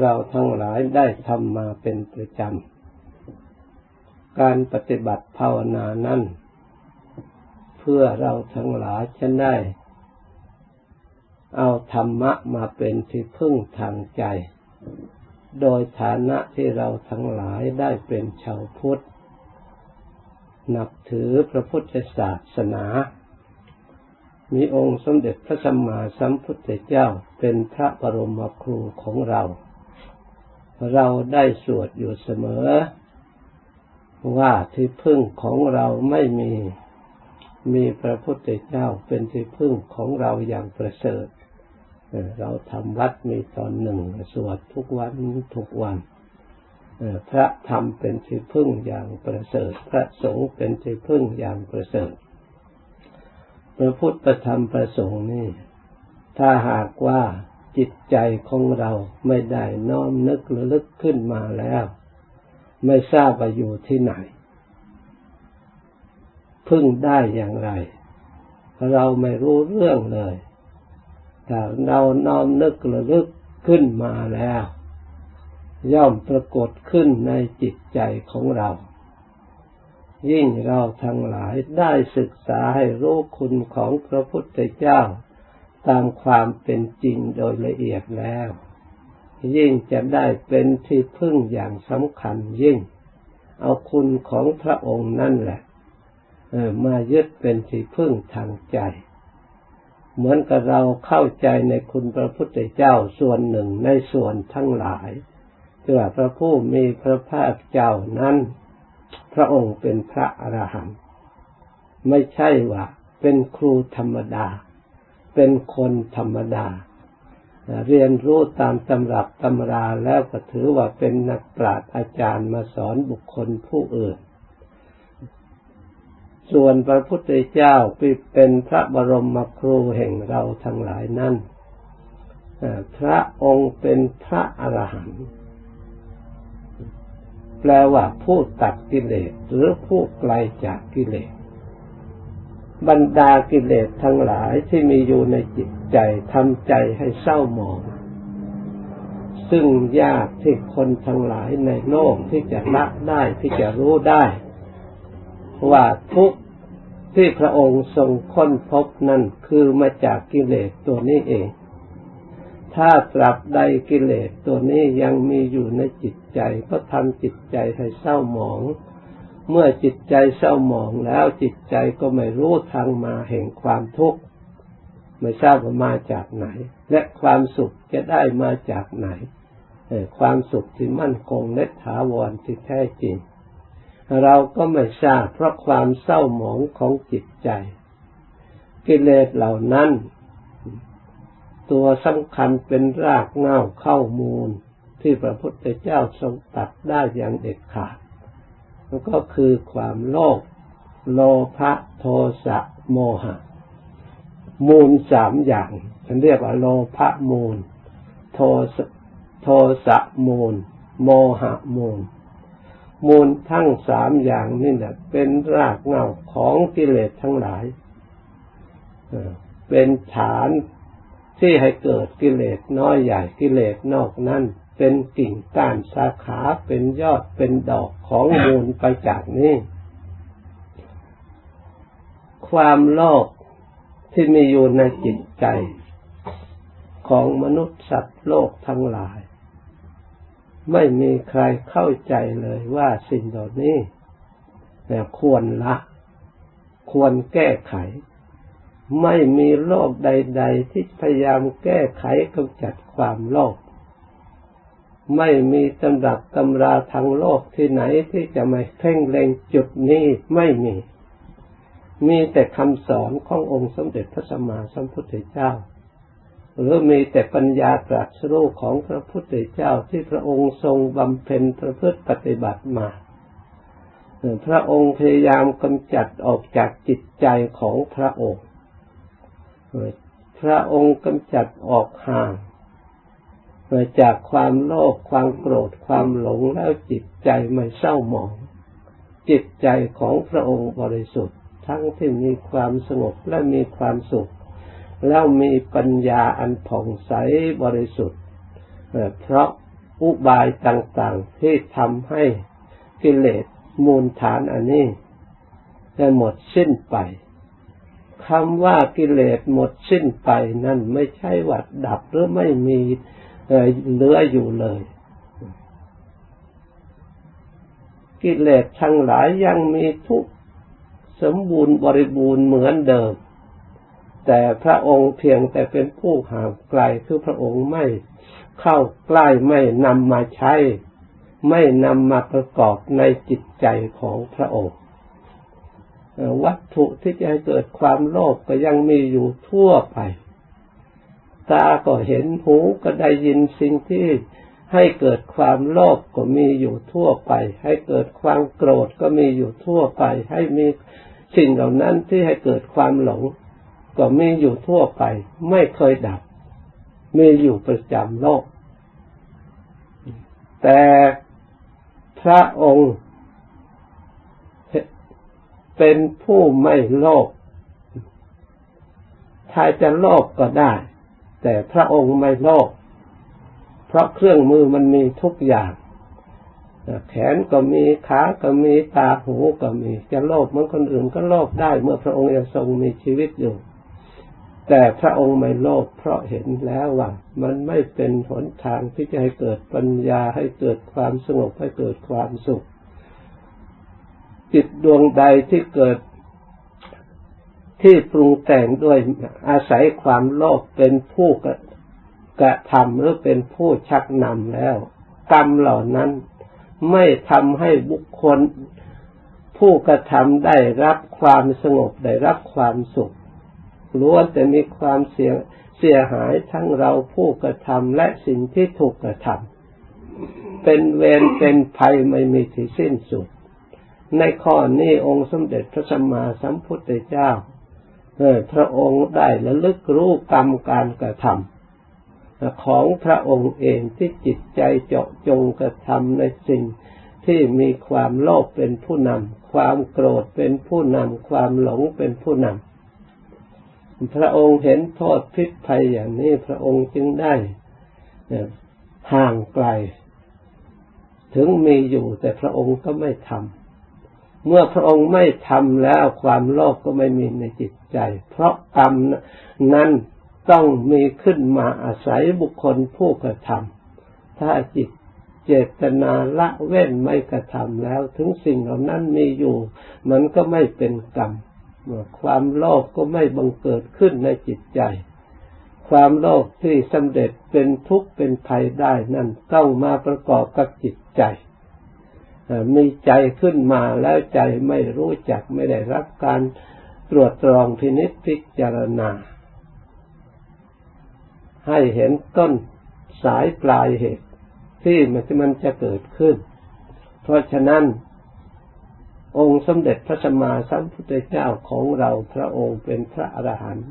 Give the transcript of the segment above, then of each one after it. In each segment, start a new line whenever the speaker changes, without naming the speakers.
เราทั้งหลายได้ทำมาเป็นประจำ การปฏิบัติภาวนานั้น เพื่อเราทั้งหลายจะได้ เอาธรรมะมาเป็นที่พึ่งทางใจ โดยฐานะที่เราทั้งหลายได้เป็นชาวพุทธ นับถือพระพุทธศาสนา มีองค์สมเด็จพระสัมมาสัมพุทธเจ้าเป็นพระบรมครูของเรา เราได้สวดอยู่เสมอ ว่าที่พึ่งของเราไม่มี มีพระพุทธเจ้าเป็นที่พึ่งของเราอย่างประเสริฐ เราทำวัดมีตอนหนึ่งสวดทุกวันทุกวัน พระธรรมเป็นที่พึ่งอย่างประเสริฐ พระสงฆ์เป็นที่พึ่งอย่างประเสริฐ พระพุทธธรรมประสงค์นี่ ถ้าหากว่า จิตใจของเราไม่ได้น้อมนึกระลึกขึ้นมาแล้ว ไม่ทราบว่าอยู่ที่ไหน พึ่งได้อย่างไร เราไม่รู้เรื่องเลยแต่เราน้อมนึกระลึกขึ้นมาแล้ว ย่อมปรากฏขึ้นในจิตใจของเรา ยิ่งเราทั้งหลายได้ศึกษาให้รู้คุณของพระพุทธเจ้า ตามความเป็นจริงโดยละเอียดแล้ว ยิ่งจะได้เป็นที่พึ่งอย่างสำคัญยิ่ง เอาคุณของพระองค์นั่นแหละมายึดเป็นที่พึ่งทางใจ เหมือนกับเราเข้าใจในคุณพระพุทธเจ้าส่วนหนึ่งในส่วนทั้งหลายที่ว่าพระผู้มีพระภาคเจ้านั้น พระองค์เป็นพระอรหันต์ไม่ใช่ว่าเป็นครูธรรมดา เป็นคนธรรมดา เรียนรู้ตามตำรับตำราแล้วก็ถือว่าเป็นนักปราชญ์อาจารย์มาสอนบุคคลผู้อื่น ส่วนพระพุทธเจ้าเป็นพระบรมครูแห่งเราทั้งหลายนั้นพระองค์เป็นพระอรหันต์แปลว่าผู้ตัดกิเลสหรือผู้ไกลจากกิเลส บรรดากิเลสทั้งหลายที่มีอยู่ในจิตใจทำใจให้เศร้าหมอง ซึ่งยากที่คนทั้งหลายในโลกที่จะละได้ที่จะรู้ได้ ว่าทุกที่พระองค์ทรงค้นพบนั่นคือมาจากกิเลสตัวนี้เอง ถ้าตราบใดกิเลสตัวนี้ยังมีอยู่ในจิตใจ ก็ทำจิตใจให้เศร้าหมอง เมื่อจิตใจเศร้าหมองแล้วจิตใจก็ไม่รู้ทางมาแห่งความทุกข์ไม่ทราบว่ามาจากไหน และความสุขจะได้มาจากไหนความสุขที่มั่นคงและถาวรที่แท้จริง เราก็ไม่ทราบเพราะความเศร้าหมองของจิตใจ กิเลสเหล่านั้น ตัวสำคัญเป็นรากเง้าเข้ามูลที่พระพุทธเจ้าทรงตัดได้อย่างเด็ดขาด ก็คือความโลภโลภะโทสะโมหะ มูลสามอย่างฉันเรียกว่าโลภะมูล โทสโทสะมูล โมหะมูล มูลทั้งสามอย่างนี่แหละเป็นรากเหง้าของกิเลสทั้งหลายเป็นฐานที่ให้เกิดกิเลสน้อยใหญ่กิเลสนอกนั้น เป็นกิ่งก้านสาขาเป็นยอดเป็นดอกของมูลไปจากนี้ ความโลภที่มีอยู่ในจิตใจ ของมนุษย์สัตว์โลกทั้งหลาย ไม่มีใครเข้าใจเลยว่าสิ่งเหล่านี้ควรละ ควรแก้ไข ไม่มีโลกใด ๆ ที่พยายามแก้ไขกำจัดความโลภ ไม่มีตำรับตำราทางโลกที่ไหนที่จะมาเพ่งเล็งจุดนี้ไม่มี มีแต่คำสอนขององค์สมเด็จพระสัมมาสัมพุทธเจ้า หรือมีแต่ปัญญาตรัสรู้ของพระพุทธเจ้าที่พระองค์ทรงบำเพ็ญประพฤติปฏิบัติมาพระองค์พยายามกำจัดออกจากจิตใจของพระองค์ พระองค์กำจัดออกห่าง มาจากความโลภความโกรธความหลงแล้วจิตใจไม่เศร้าหมอง จิตใจของพระองค์บริสุทธิ์ ทั้งที่มีความสงบและมีความสุข แล้วมีปัญญาอันผ่องใสบริสุทธิ์เพราะอุบายต่างๆที่ทำให้กิเลสมูลฐานอันนี้ได้หมดสิ้นไปคำว่ากิเลสหมดสิ้นไปนั่นไม่ใช่วัดดับหรือไม่มี เหลืออยู่เลย กิเลสทั้งหลายยังมีทุกสมบูรณ์บริบูรณ์เหมือนเดิม แต่พระองค์เพียงแต่เป็นผู้ห่างไกลคือพระองค์ไม่เข้าใกล้ไม่นำมาใช้ ไม่นำมาประกอบในจิตใจของพระองค์วัตถุที่จะให้เกิดความโลภกก็ยังมีอยู่ทั่วไป ตาก็เห็นหูก็ได้ยินสิ่งที่ให้เกิดความโลภกก็มีอยู่ทั่วไป ให้เกิดความโกรธก็มีอยู่ทั่วไป ให้มีสิ่งเหล่านั้นที่ให้เกิดความหลง ก็มีอยู่ทั่วไป ไม่เคยดับ มีอยู่ประจำโลก แต่พระองค์เป็นผู้ไม่โลภถ้าจะโลภก็ได้ แต่พระองค์ไม่โลภเพราะเครื่องมือมันมีทุกอย่าง แขนก็มีขาก็มีตาหูก็มี จะโลภเหมือนคนอื่นก็โลภได้เมื่อพระองค์ยังทรงมีชีวิตอยู่ แต่พระองค์ไม่โลภเพราะเห็นแล้วว่า มันไม่เป็นหนทางที่จะให้เกิดปัญญาให้เกิดความสงบให้เกิดความสุขจิตดวงใดที่เกิด ที่ปรุงแต่งด้วยอาศัยความโลภเป็นผู้กระทำหรือเป็นผู้ชักนำแล้ว กรรมเหล่านั้นไม่ทำให้บุคคลผู้กระทำได้รับความสงบได้รับความสุขล้วนแต่มีความเสียเสียหายทั้งเราผู้กระทำและสิ่งที่ถูกกระทำเป็นเวรเป็นภัยไม่มีที่สิ้นสุด ในข้อนี้องค์สมเด็จพระสัมมาสัมพุทธเจ้า พระองค์ได้ระลึกรู้กรรมการกระทำของพระองค์เองที่จิตใจเจาะจงกระทำในสิ่งที่มีความโลภเป็นผู้นำความโกรธเป็นผู้นำความหลงเป็นผู้นำพระองค์เห็นโทษพิษภัยอย่างนี้พระองค์จึงได้ห่างไกล ถึงมีอยู่แต่พระองค์ก็ไม่ทำ เมื่อพระองค์ไม่ทำแล้วความโลภกก็ไม่มีในจิตใจ เพราะกรรมนั้นต้องมีขึ้นมาอาศัยบุคคลผู้กระทำถ้าจิตเจตนาละเว้นไม่กระทำแล้ว ถึงสิ่งเหล่านั้นมีอยู่ มันก็ไม่เป็นกรรมความโลภกก็ไม่บังเกิดขึ้นในจิตใจ ความโลภที่สำเร็จเป็นทุกข์เป็นภัยได้นั่นต้องมาประกอบกับจิตใจ มีใจขึ้นมาแล้วใจไม่รู้จักไม่ได้รับการตรวจตรองพินิจพิจารณา ให้เห็นต้นสายปลายเหตุ ที่มันจะเกิดขึ้น เพราะฉะนั้น องค์สมเด็จพระสัมมาสัมพุทธเจ้าของเราพระองค์เป็นพระอรหันต์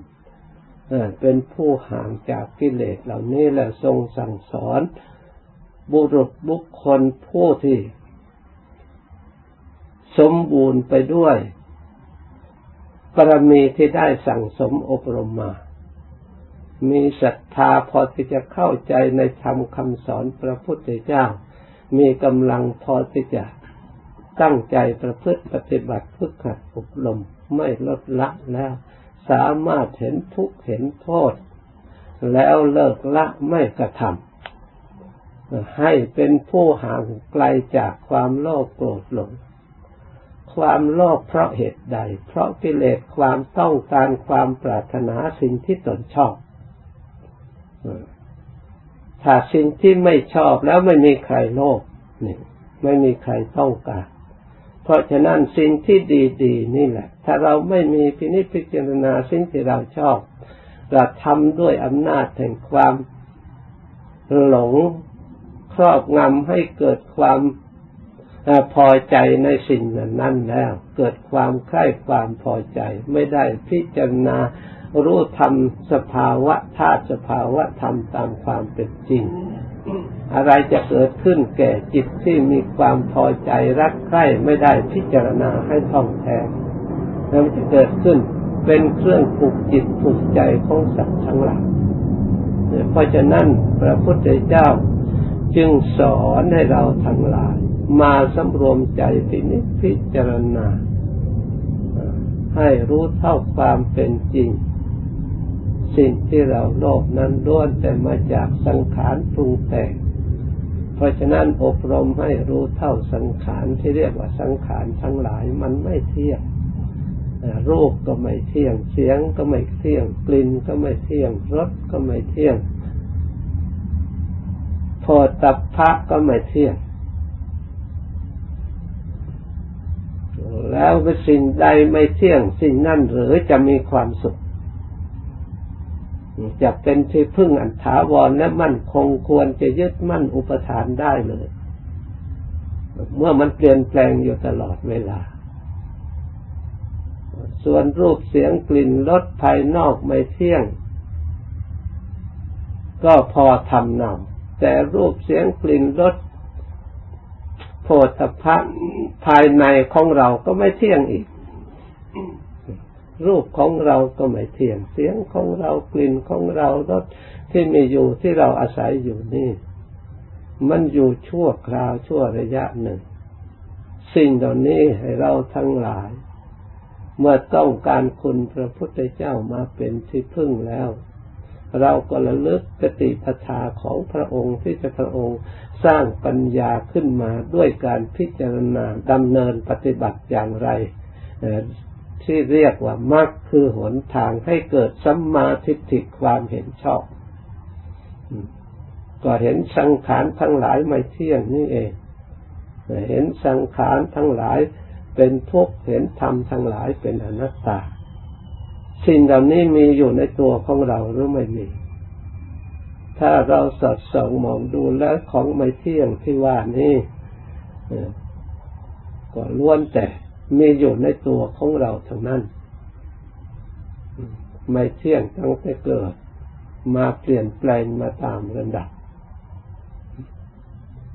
เป็นผู้ห่างจากกิเลสเหล่านี้และทรงสั่งสอน บุรุษบุคคลผู้ที่ สมบูรณ์ไปด้วยปรมีที่ได้สั่งสมอบรมมา มีศรัทธาพอที่จะเข้าใจในธรรมคำสอนพระพุทธเจ้า มีกำลังพอที่จะตั้งใจประพฤติปฏิบัติฝึกหัดอบรมไม่ลดละแล้ว สามารถเห็นทุกข์เห็นโทษ แล้วเลิกละไม่กระทำให้เป็นผู้ห่างไกลจากความโลภโกรธหลง ความโลภเพราะเหตุใด เพราะกิเลสความต้องการความปรารถนาสิ่งที่ตนชอบถ้าสิ่งที่ไม่ชอบแล้วไม่มีใครโลภนี่ไม่มีใครต้องการ เพราะฉะนั้นสิ่งที่ดีๆ นี่แหละ ถ้าเราไม่มีพินิจพิจารณาสิ่งที่เราชอบเราทำด้วยอำนาจแห่งความหลงครอบงำให้เกิดความ พอใจในสิ่งนั้นแล้ว เกิดความใคร่ความพอใจ ไม่ได้พิจารณารู้ธรรมสภาวะธาตุสภาวะธรรมตามความเป็นจริง อะไรจะเกิดขึ้นแก่จิตที่มีความพอใจรักใคร่ไม่ได้พิจารณาให้ท่องแท้แล้วจะเกิดขึ้นเป็นเครื่องผูกจิตผูกใจของสัตว์ทั้งหลายเพราะฉะนั้นพระพุทธเจ้าจึงสอนให้เราทั้งหลาย มาสำรวมใจพินิจพิจารณา ให้รู้เท่าความเป็นจริง สิ่งที่เราโลภนั้นล้วนแต่มาจากสังขารปรุงแต่ง เพราะฉะนั้นอบรมให้รู้เท่าสังขารที่เรียกว่าสังขารทั้งหลายมันไม่เที่ยงรูปก็ไม่เที่ยง เสียงก็ไม่เที่ยง กลิ่นก็ไม่เที่ยง รสก็ไม่เที่ยง โพธิพระก็ไม่เที่ยง แล้วสิ่งใดไม่เที่ยงสิ่งนั่นหรือจะมีความสุข จะเป็นที่พึ่งอันถาวรและมั่นคงควรจะยึดมั่นอุปทานได้เลย เมื่อมันเปลี่ยนแปลงอยู่ตลอดเวลา ส่วนรูปเสียงกลิ่นรสภายนอกไม่เที่ยง ก็พอทำนำแต่รูปเสียงกลิ่นรส โผฏฐะภายในของเราก็ไม่เที่ยงอีก รูปของเราก็ไม่เที่ยง เสียงของเรากลิ่นของเรารสที่มีอยู่ที่เราอาศัยอยู่นี่ มันอยู่ชั่วคราวชั่วระยะหนึ่ง สิ่งเหล่านี้ให้เราทั้งหลาย เมื่อต้องการคุณพระพุทธเจ้ามาเป็นที่พึ่งแล้ว เราก็ระลึกกติปทาของพระองค์ที่จะพระองค์สร้างปัญญาขึ้นมาด้วยการพิจารณาดำเนินปฏิบัติอย่างไรที่เรียกว่ามรรคคือหนทางให้เกิดสัมมาทิฏฐิความเห็นชอบ ก็เห็นสังขารทั้งหลายไม่เที่ยงนี่เอง เห็นสังขารทั้งหลายเป็นทุกข์เห็นธรรมทั้งหลายเป็นอนัตตา สิ่งเหล่านี้มีอยู่ในตัวของเราหรือไม่มี ถ้าเราสอดส่องมองดูแล้วของไม่เที่ยงที่ว่านี้ก็ล้วนแต่มีอยู่ในตัวของเราทั้งนั้น ไม่เที่ยงตั้งแต่เกิด มาเปลี่ยนแปลงมาตามระดับ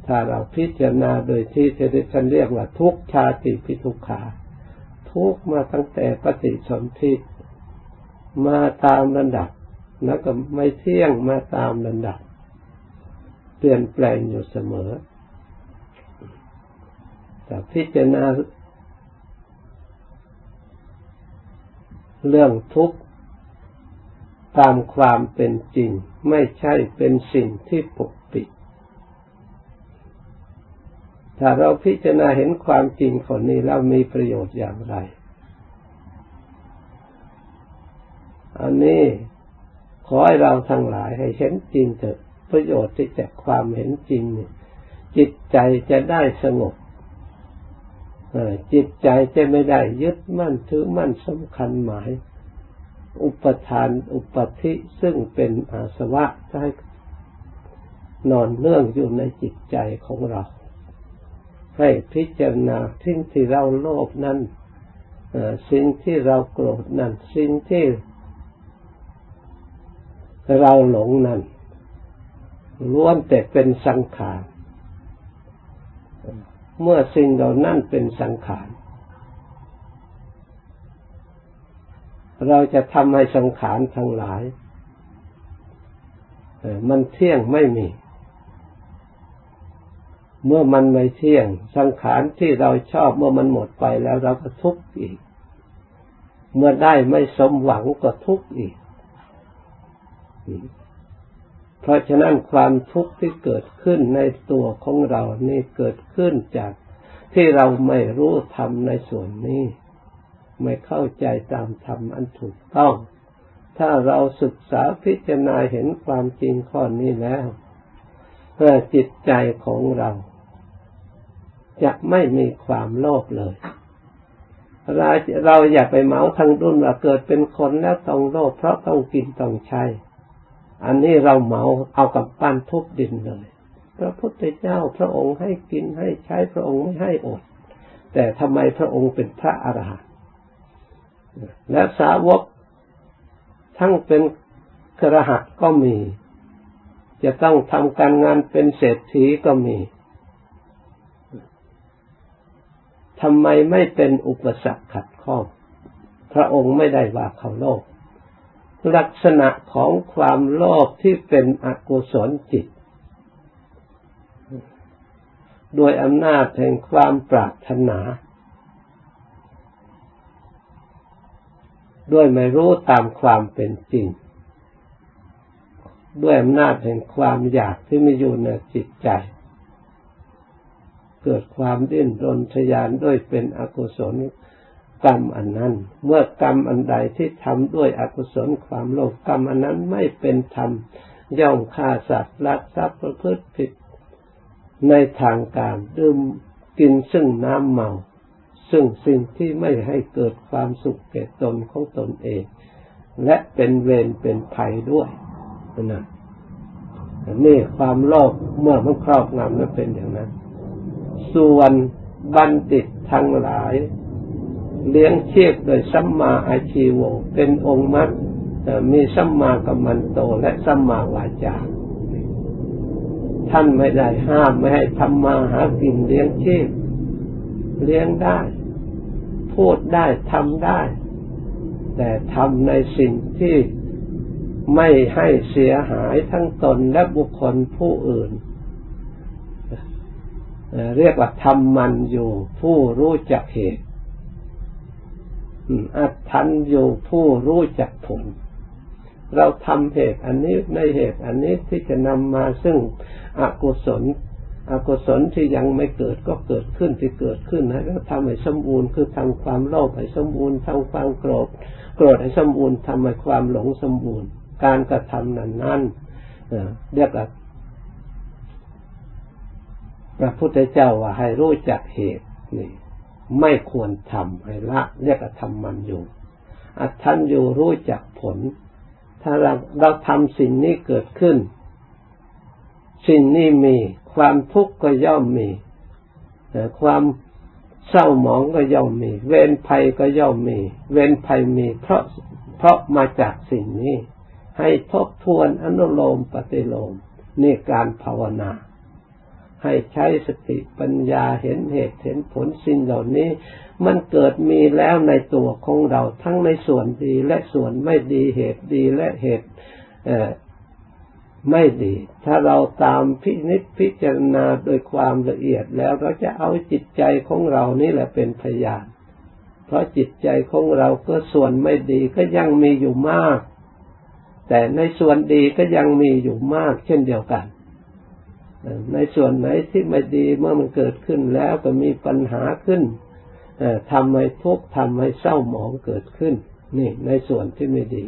ถ้าเราพิจารณาโดยที่ที่ฉันเรียกว่าทุกชาติพิทุกขา ทุกมาตั้งแต่ปฏิสนธิ มาตามระดับ แล้วก็ไม่เที่ยงมาตามระดับ เปลี่ยนแปลงอยู่เสมอแต่พิจารณาเรื่องทุกข์ตามความเป็นจริง ไม่ใช่เป็นสิ่งที่ปกปิด ถ้าเราพิจารณาเห็นความจริงคนนี้แล้วมีประโยชน์อย่างไร อันนี้ขอให้เราทั้งหลายให้เห็นจริงเถิดประโยชน์ที่จากความเห็นจริงเนี่ยจิตใจจะได้สงบจิตใจจะไม่ได้ยึดมั่นถือมั่นสำคัญหมาย อุปทานอุปธิซึ่งเป็นอาสวะให้นอนเนื่องอยู่ในจิตใจของเรา ให้พิจารณาสิ่งที่เราโลภนั้นสิ่งที่เราโกรธนั้นสิ่งที่ เราหลงนั้นล้วนแต่เป็นสังขาร เมื่อสิ่งเหล่านั้นเป็นสังขาร เราจะทำให้สังขารทั้งหลาย มันเที่ยงไม่มี เมื่อมันไม่เที่ยง สังขารที่เราชอบเมื่อมันหมดไปแล้วเราก็ทุกข์อีก เมื่อได้ไม่สมหวังก็ทุกข์อีก เพราะฉะนั้นความทุกข์ที่เกิดขึ้นในตัวของเรานี่เกิดขึ้นจากที่เราไม่รู้ธรรมในส่วนนี้ ไม่เข้าใจตามธรรมอันถูกต้อง ถ้าเราศึกษาพิจารณาเห็นความจริงข้อนี้แล้วเพื่อจิตใจของเรา จะไม่มีความโลภเลยเราเราอย่าไปเมาทั้งรุ่นว่าเกิดเป็นคนแล้วต้องโลภเพราะต้องกินต้องใช้ อันนี้เราเหมาเอากับปั้นทุบดินเลยพระพุทธเจ้าพระองค์ให้กินให้ใช้พระองค์ไม่ให้อด แต่ทำไมพระองค์เป็นพระอรหันต์และสาวกทั้งเป็นกระหัตก็มี จะต้องทำการงานเป็นเศรษฐีก็มีทำไมไม่เป็นอุปสรรคขัดข้อง พระองค์ไม่ได้ว่าเขาโลก ลักษณะของความโลภที่เป็นอกุศลจิต โดยอำนาจแห่งความปรารถนา ด้วยไม่รู้ตามความเป็นจริง ด้วยอำนาจแห่งความอยากที่มีอยู่ในจิตใจ เกิดความดิ้นรนทยานด้วยเป็นอกุศล กรรมอันนั้น เมื่อกรรมอันใดที่ทำด้วยอกุศลความโลภกรรมอันนั้นไม่เป็นธรรมย่อมฆ่าสัตว์ลักทรัพย์ประพฤติผิดในทางการดื่มกินซึ่งน้ำเมา ซึ่งสิ่งที่ไม่ให้เกิดความสุขแก่ตนของตนเอง และเป็นเวรเป็นภัยด้วยนะนี่ความโลภเมื่อมันครอบงำนั้นเป็นอย่างนั้น ส่วนบัณฑิตทั้งหลาย เลี้ยงเชีพโดยสัมมาอาชีวงเป็นองค์มรรคมีสัมมากัมมันโตและสัมมาวาจาท่านไม่ได้ห้ามไม่ให้ทำมาหากินเลี้ยงชีพเลี้ยงได้ พูดได้ทำได้ แต่ทำในสิ่งที่ไม่ให้เสียหายทั้งตนและบุคคลผู้อื่น เรียกว่าทำมันอยู่ผู้รู้จักเหตุ อัตทันอยู่ผู้รู้จักผล เราทำเหตุอันนี้ในเหตุอันนี้ที่จะนำมาซึ่งอกุศลอกุศลที่ยังไม่เกิดก็เกิดขึ้นที่เกิดขึ้นให้เราทำให้สมบูรณ์คือทำความโลภให้สมบูรณ์ทำความโกรธโกรธให้สมบูรณ์ทำให้ความหลงสมบูรณ์ การกระทำนั้นนั้นเรียกว่าพระพุทธเจ้าว่าให้รู้จักเหตุนี่ ไม่ควรทำให้ละเรียกว่าทำมันอยู่อัตทันอยู่รู้จักผล ถ้าเราเราทำสิ่งนี้เกิดขึ้น สิ่งนี้มี ความทุกข์ก็ย่อมมีความเศร้าหมองก็ย่อมมี เวรภัยก็ย่อมมี เวรภัยมี เพราะเพราะมาจากสิ่งนี้ ให้ทบทวนอนุโลมปฏิโลมนี่การภาวนา ให้ใช้สติปัญญาเห็นเหตุเห็นผลสิ่งเหล่านี้ มันเกิดมีแล้วในตัวของเราทั้งในส่วนดีและส่วนไม่ดีเหตุดีและเหตุไม่ดี ถ้าเราตามพินิจพิจารณาโดยความละเอียดแล้วเราจะเอาจิตใจของเรานี่แหละเป็นพยาน เพราะจิตใจของเราก็ส่วนไม่ดีก็ยังมีอยู่มาก แต่ในส่วนดีก็ยังมีอยู่มากเช่นเดียวกัน ในส่วนไหนที่ไม่ดีเมื่อมันเกิดขึ้นแล้วก็มีปัญหาขึ้นทำให้ทุกข์ทำให้เศร้าหมองเกิดขึ้น นี่ในส่วนที่ไม่ดี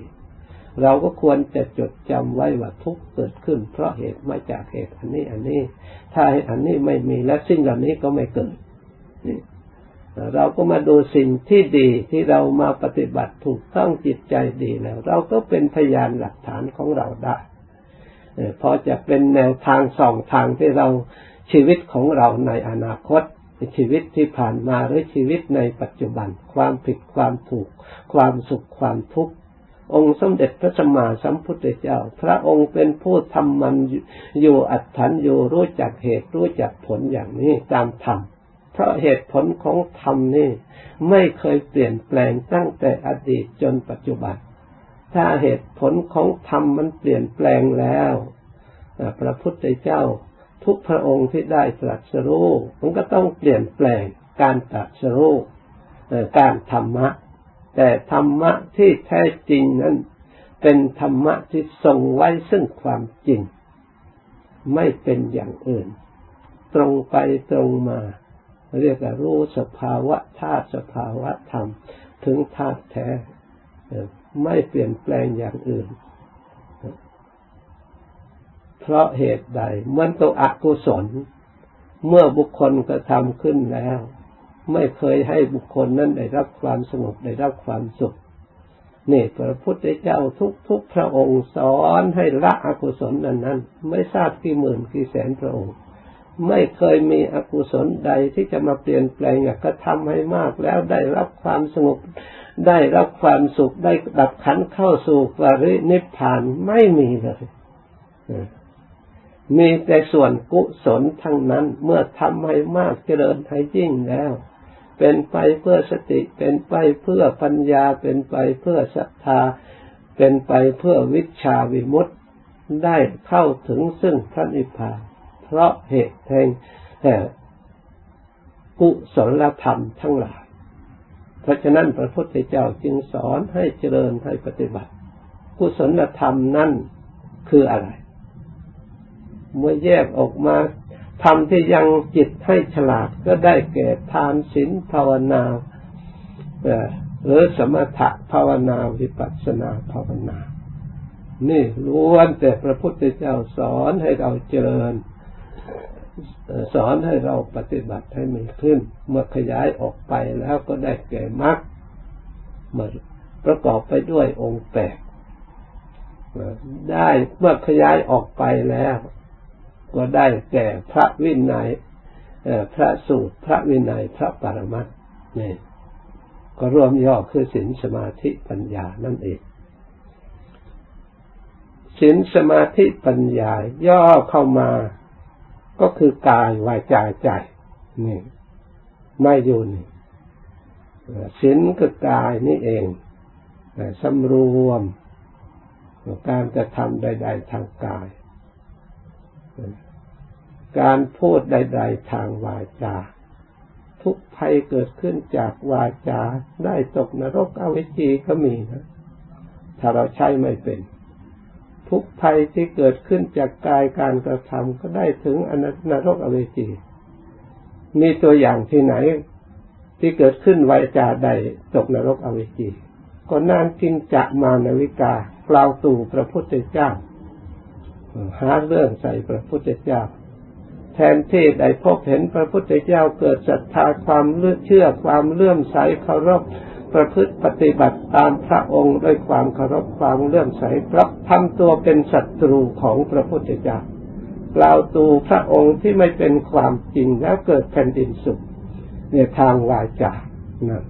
เราก็ควรจะจดจำไว้ว่าทุกข์เกิดขึ้น เพราะเหตุมาจากเหตุอันนี้อันนี้ ถ้าอันนี้ไม่มีและสิ่งเหล่านี้ก็ไม่เกิดนี่เราก็มาดูสิ่งที่ดีที่เรามาปฏิบัติถูกต้องจิตใจดีแล้ว เราก็เป็นพยานหลักฐานของเราได้ พอจะเป็นแนวทางสองทางที่เราชีวิตของเราในอนาคตชีวิตที่ผ่านมาหรือชีวิตในปัจจุบัน ความผิดความถูก ความสุขความทุกข์องค์สมเด็จพระสัมมาสัมพุทธเจ้า พระองค์เป็นผู้ทำมันอยู่อัตถันอยู่รู้จักเหตุรู้จักผลอย่างนี้ตามธรรมเพราะเหตุผลของธรรมนี่ไม่เคยเปลี่ยนแปลงตั้งแต่อดีตจนปัจจุบัน ถ้าเหตุผลของธรรมมันเปลี่ยนแปลงแล้วพระพุทธเจ้าทุกพระองค์ที่ได้ตรัสรู้มันก็ต้องเปลี่ยนแปลงการตรัสรู้การธรรมะ แต่ธรรมะที่แท้จริงนั้น เป็นธรรมะที่ทรงไว้ซึ่งความจริง ไม่เป็นอย่างอื่น ตรงไปตรงมา เรียกว่ารู้สภาวะธาตุสภาวะธรรม ถึงธาตุแท้ ไม่เปลี่ยนแปลงอย่างอื่น เพราะเหตุใดมันตัวอกุศล เมื่อบุคคลกระทำขึ้นแล้ว ไม่เคยให้บุคคลนั้นได้รับความสงบได้รับความสุขนี่พระพุทธเจ้าทุกทุกพระองค์สอนให้ละอกุศลนั้นนั้น ไม่ทราบกี่หมื่นกี่แสนพระองค์ ไม่เคยมีอกุศลใดที่จะมาเปลี่ยนแปลงอยากกระทำให้มากแล้วได้รับความสงบ ได้รับความสุขได้ดับขันเข้าสู่ปรินิพพานไม่มีเลยมีแต่ส่วนกุศลทั้งนั้นเมื่อทำให้มากเจริญให้ยิ่งแล้ว เป็นไปเพื่อสติเป็นไปเพื่อปัญญาเป็นไปเพื่อศรัทธา เป็นไปเพื่อวิชาวิมุตติได้เข้าถึงซึ่งพระนิพพาน เพเพราะเหตุแห่งกุศลธรรมทั้งหลาย เพราะฉะนั้นพระพุทธเจ้าจึงสอนให้เจริญให้ปฏิบัติ กุศลธรรมนั่นคืออะไร เมื่อแยกออกมาทำที่ยังจิตให้ฉลาดก็ได้แก่ทานศีลภาวนาหรือสมถะภาวนาวิปัสสนาภาวนา นี่ล้วนแต่พระพุทธเจ้าสอนให้เราเจริญ สอนให้เราปฏิบัติให้มีขึ้น เมื่อขยายออกไปแล้วก็ได้แก่มรรคมาประกอบไปด้วยองค์แปดได้เมื่อขยายออกไปแล้ว ก็ได้แก่พระวินัยพระสูตร พระวินัย พระปรมัตถ์นี่ก็รวมย่อคือศีลสมาธิปัญญานั่นเองศีลสมาธิปัญญาย่อเข้ามา ก็คือกายวาจาใจนี่ไม่อยู่นี่ศีลคือกายนี่เองสำรวมการกระทำใด ๆ ทางกาย การพูดใด ๆ ทางวาจา ทุกภัยเกิดขึ้นจากวาจาได้ตกนรกอเวจีก็มีนะ ถ้าเราใช้ไม่เป็น ทุกภัยที่เกิดขึ้นจากกายการกระทำก็ได้ถึงอนรกอเวจีมีตัวอย่างที่ไหนที่เกิดขึ้นวาจาใดตกนรกอเวจีก็นานกินจะมานาวิกากล่าวตู่พระพุทธเจ้าหาเรื่องใส่พระพุทธเจ้า แทนที่ได้พบเห็นพระพุทธเจ้าเกิดศรัทธาความเลื่อเชื่อความเลื่อมใสเคารพ ประพฤติปฏิบัติตามพระองค์ด้วยความเคารพความเลื่อมใส่รับทำตัวเป็นศัตรูของพระพุทธเจ้ากล่าวตูพระองค์ที่ไม่เป็นความจริงแล้วเกิดแผ่นดินสุขในทางวาจานะ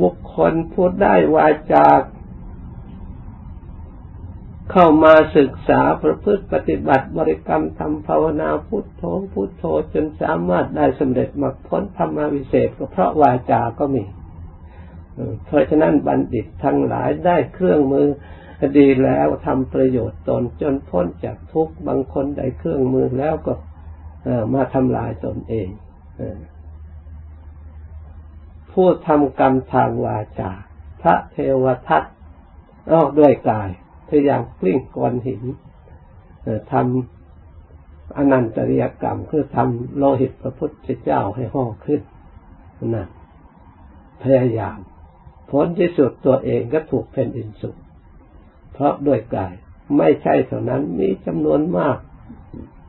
บุคคลพูดได้วาจา เข้ามาศึกษาประพฤติปฏิบัติบริกรรมทำภาวนาพุทโธพุทโธจนสามารถได้สำเร็จมรรคผลธรรมวิเศษก็เพราะวาจาก็มีเพราะฉะนั้นบัณฑิตทั้งหลายได้เครื่องมือดีแล้วทำประโยชน์ตนจนพ้นจากทุกข์บางคนได้เครื่องมือแล้วก็มาทำลายตนเองผู้ทำกรรมทางวาจาพระเทวทัตออกด้วยกาย พยายามกลิ้งก้อนหินทำอนันตริยกรรมคือทำโลหิตพระพุทธเจ้าให้ห่อขึ้นนั่นพยายามผลที่สุดตัวเองก็ถูกแผ่นดินสุกเพราะด้วยกายไม่ใช่เท่านั้นมีจำนวนมาก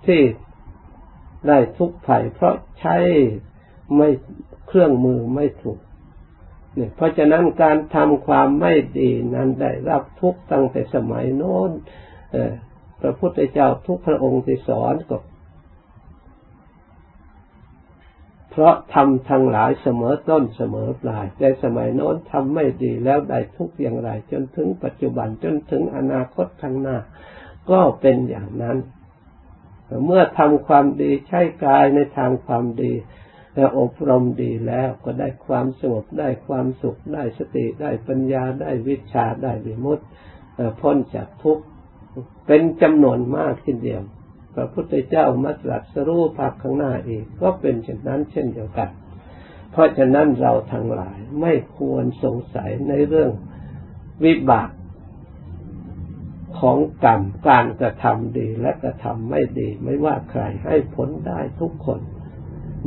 ที่ได้ทุกข์ภัยเพราะใช้ไม่เครื่องมือไม่ถูก เนี่ยเพราะฉะนั้นการทำความไม่ดีนั้นได้รับทุกตั้งแต่สมัยโน้นพระพุทธเจ้าทุกพระองค์ที่สอนก็เพราะทำทั้งหลายเสมอต้นเสมอปลายในสมัยโน้นทำไม่ดีแล้วได้ทุกอย่างไร จนถึงปัจจุบันจนถึงอนาคตข้างหน้า ก็เป็นอย่างนั้น เมื่อทำความดีใช้กายในทางความดี และอบรมดีแล้วก็ได้ความสงบได้ความสุขได้สติได้ปัญญาได้วิชาได้วิมุตติพ้นจากทุกข์เป็นจำนวนมากทีเดียวพระพุทธเจ้ามัตรัสรู้ภาคข้างหน้าอีกก็เป็นเช่นนั้นเช่นเดียวกัน เพราะฉะนั้นเราทั้งหลายไม่ควรสงสัยในเรื่องวิบากของกรรมการกระทำดีและกระทำไม่ดี ไม่ว่าใครให้ผลได้ทุกคน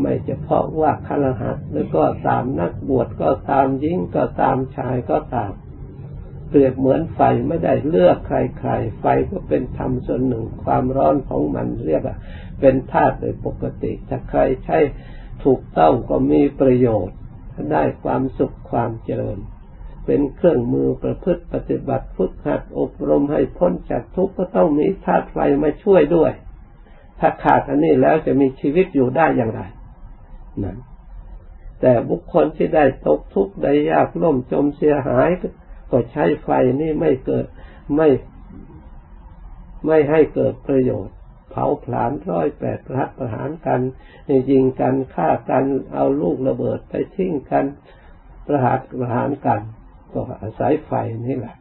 ไม่เฉพาะว่าคารหัสหรือก็ตามนักบวชก็ตามยิงก็ตามชายก็ตาม เปรียบเหมือนไฟไม่ได้เลือกใครๆ ไฟก็เป็นธรรมส่วนหนึ่งความร้อนของมันเรียกว่าเป็นธาตุโดยปกติถ้าใครใช้ถูกต้องก็มีประโยชน์ได้ความสุขความเจริญ เป็นเครื่องมือประพฤติปฏิบัติฝึกหัดอบรมให้พ้นจากทุกข์ก็ต้องมีธาตุไฟมาช่วยด้วย ถ้าขาดอันนี้แล้วจะมีชีวิตอยู่ได้อย่างไร นั้นแต่บุคคลที่ได้ตกทุกข์ได้ยากล่มจมเสียหาย ก็ใช้ไฟนี่ไม่เกิดไม่ไม่ให้เกิดประโยชน์ เผาผลาญร้อยแปดประหัตประหารกันยิงกันฆ่ากันเอาลูกระเบิดไปทิ้งกันประหัตประหารกันก็อาศัยไฟนี่แหละ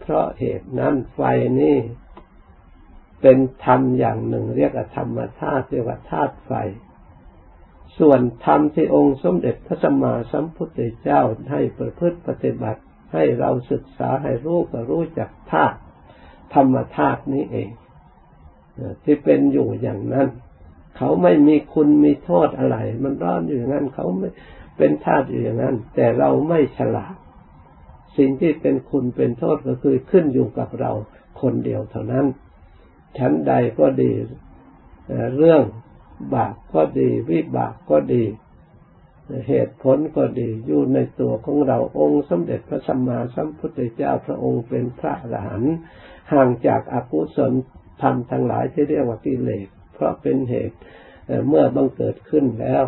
เพราะเหตุนั้นไฟนี่เป็นธรรมอย่างหนึ่ง เรียกว่าธรรมธาตุเรียกว่าธาตุไฟ ส่วนธรรมที่องค์สมเด็จพระสัมมาสัมพุทธเจ้าให้ประพฤติปฏิบัติให้เราศึกษาให้รู้ก็รู้จักธาตุธรรมธาตุนี้เองที่เป็นอยู่อย่างนั้น เขาไม่มีคุณมีโทษอะไร มันร้อนอยู่อย่างนั้น เขาไม่เป็นธาตุอยู่อย่างนั้น แต่เราไม่ฉลาด สิ่งที่เป็นคุณเป็นโทษก็คือขึ้นอยู่กับเราคนเดียวเท่านั้น ชั้นใดก็ดีเรื่อง บาปก็ดี วิบากก็ดี เหตุผลก็ดี อยู่ในตัวของเราองค์สมเด็จพระสัมมาสัมพุทธเจ้าพระองค์เป็นพระอรหันต์ห่างจากอกุศลธรรมทั้งหลายที่เรียกว่ากิเลสเพราะเป็นเหตุเมื่อบังเกิดขึ้นแล้ว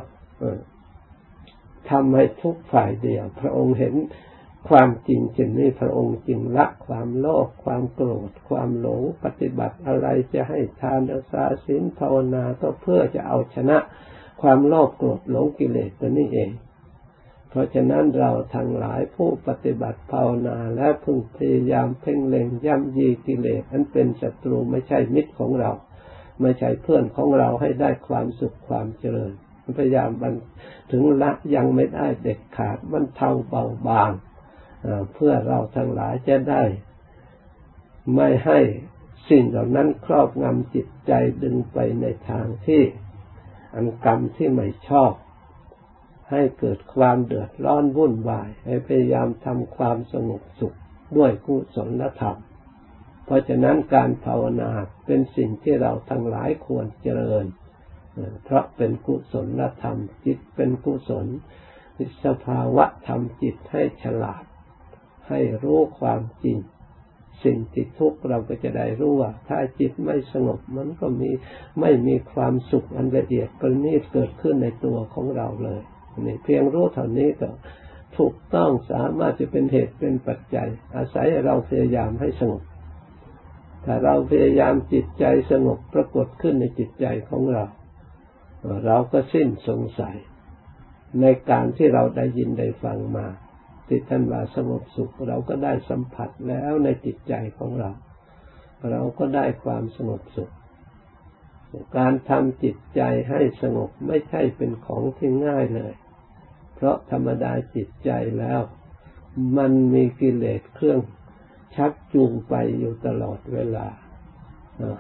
ทำให้ทุกฝ่ายเดียว พระองค์เห็น ความจริงเช่นนี้พระองค์จึงละความโลภความโกรธ ความหลงปฏิบัติอะไรจะให้ทานรักษาศีลภาวนาก็เพื่อจะเอาชนะ ความโลภโกรธหลงกิเลสตัวนี้เอง เพราะฉะนั้นเราทั้งหลายผู้ปฏิบัติภาวนาและพึงพยายามเพ่งเล็งย่ำยีกิเลสนั้นเป็นศัตรูไม่ใช่มิตรของเรา ไม่ใช่เพื่อนของเราให้ได้ความสุขความเจริญพยายามมันถึงละยังไม่ได้เด็ดขาดมันเทาเบาบาง เพื่อเราทั้งหลายจะได้ ไม่ให้สิ่งเหล่านั้นครอบงำจิตใจดึงไปในทางที่อันกรรมที่ไม่ชอบ ให้เกิดความเดือดร้อนวุ่นวาย ให้พยายามทำความสงบสุขด้วยกุศลธรรม เพราะฉะนั้นการภาวนาเป็นสิ่งที่เราทั้งหลายควรเจริญ เพราะเป็นกุศลธรรมจิตเป็นกุศลสภาวะธรรมจิตให้ฉลาด ให้รู้ความจริง สิ่งที่ทุกข์เราก็จะได้รู้ว่า ถ้าจิตไม่สงบมันก็มีไม่มีความสุขอันละเอียดประณีตเกิดขึ้นในตัวของเราเลยนี่เพียงรู้เท่านี้ก็ถูกต้องสามารถจะเป็นเหตุเป็นปัจจัย อาศัยเราพยายามให้สงบถ้าเราพยายามจิตใจสงบปรากฏขึ้นในจิตใจของเรา เราก็สิ้นสงสัย ในการที่เราได้ยินได้ฟังมา ที่ท่านว่าสงบสุขเราก็ได้สัมผัสแล้วในจิตใจของเรา เราก็ได้ความสงบสุข การทำจิตใจให้สงบไม่ใช่เป็นของที่ง่ายเลย เพราะธรรมดาจิตใจแล้ว มันมีกิเลสเครื่องชักจูงไปอยู่ตลอดเวลา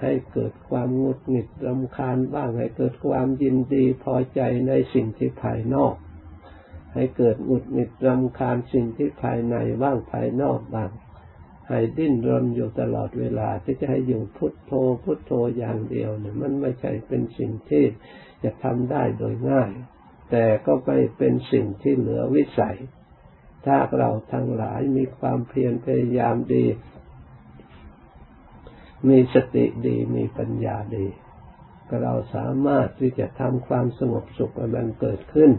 ให้เกิดความงุดหงิดรำคาญบ้างให้เกิดความยินดีพอใจในสิ่งที่ภายนอก ให้เกิดหงุดหงิดรำคาญสิ่งที่ภายในบ้างภายนอกบ้างให้ดิ้นรนอยู่ตลอดเวลาที่จะให้อยู่พุทโธพุทโธอย่างเดียวเนี่ยมันไม่ใช่เป็นสิ่งที่จะทำได้โดยง่าย แต่ก็ไม่เป็นสิ่งที่เหลือวิสัย ถ้าเราทั้งหลายมีความเพียรพยายามดี มีสติดีมีปัญญาดี เราสามารถที่จะทำความสงบสุขมันเกิดขึ้น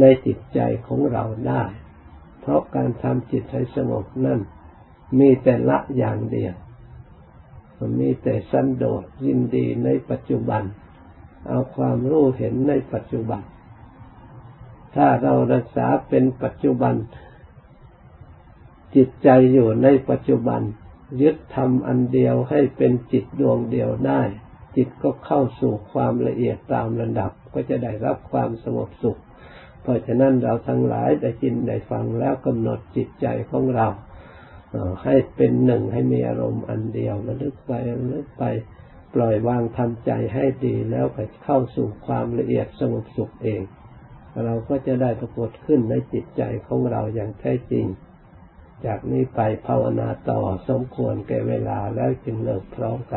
ในจิตใจของเราได้ เพราะการทำจิตให้สงบนั่นมีแต่ละอย่างเดียวมีแต่สันโดษยินดีในปัจจุบัน เอาความรู้เห็นในปัจจุบัน ถ้าเรารักษาเป็นปัจจุบัน จิตใจอยู่ในปัจจุบัน ยึดทำอันเดียวให้เป็นจิตดวงเดียวได้ จิตก็เข้าสู่ความละเอียดตามระดับ ก็จะได้รับความสงบสุข เพราะฉะนั้นเราทั้งหลายได้ยินได้ฟังแล้วกำหนดจิตใจของเราให้เป็นหนึ่งให้มีอารมณ์อันเดียวระลึกไประลึกไปปล่อยวางทำใจให้ดีแล้วไปเข้าสู่ความละเอียดสงบสุขเอง เราก็จะได้ปรากฏขึ้นในจิตใจของเราอย่างแท้จริง จากนี้ไปภาวนาต่อสมควรแก่เวลาแล้วจึงเลิกพร้อมกัน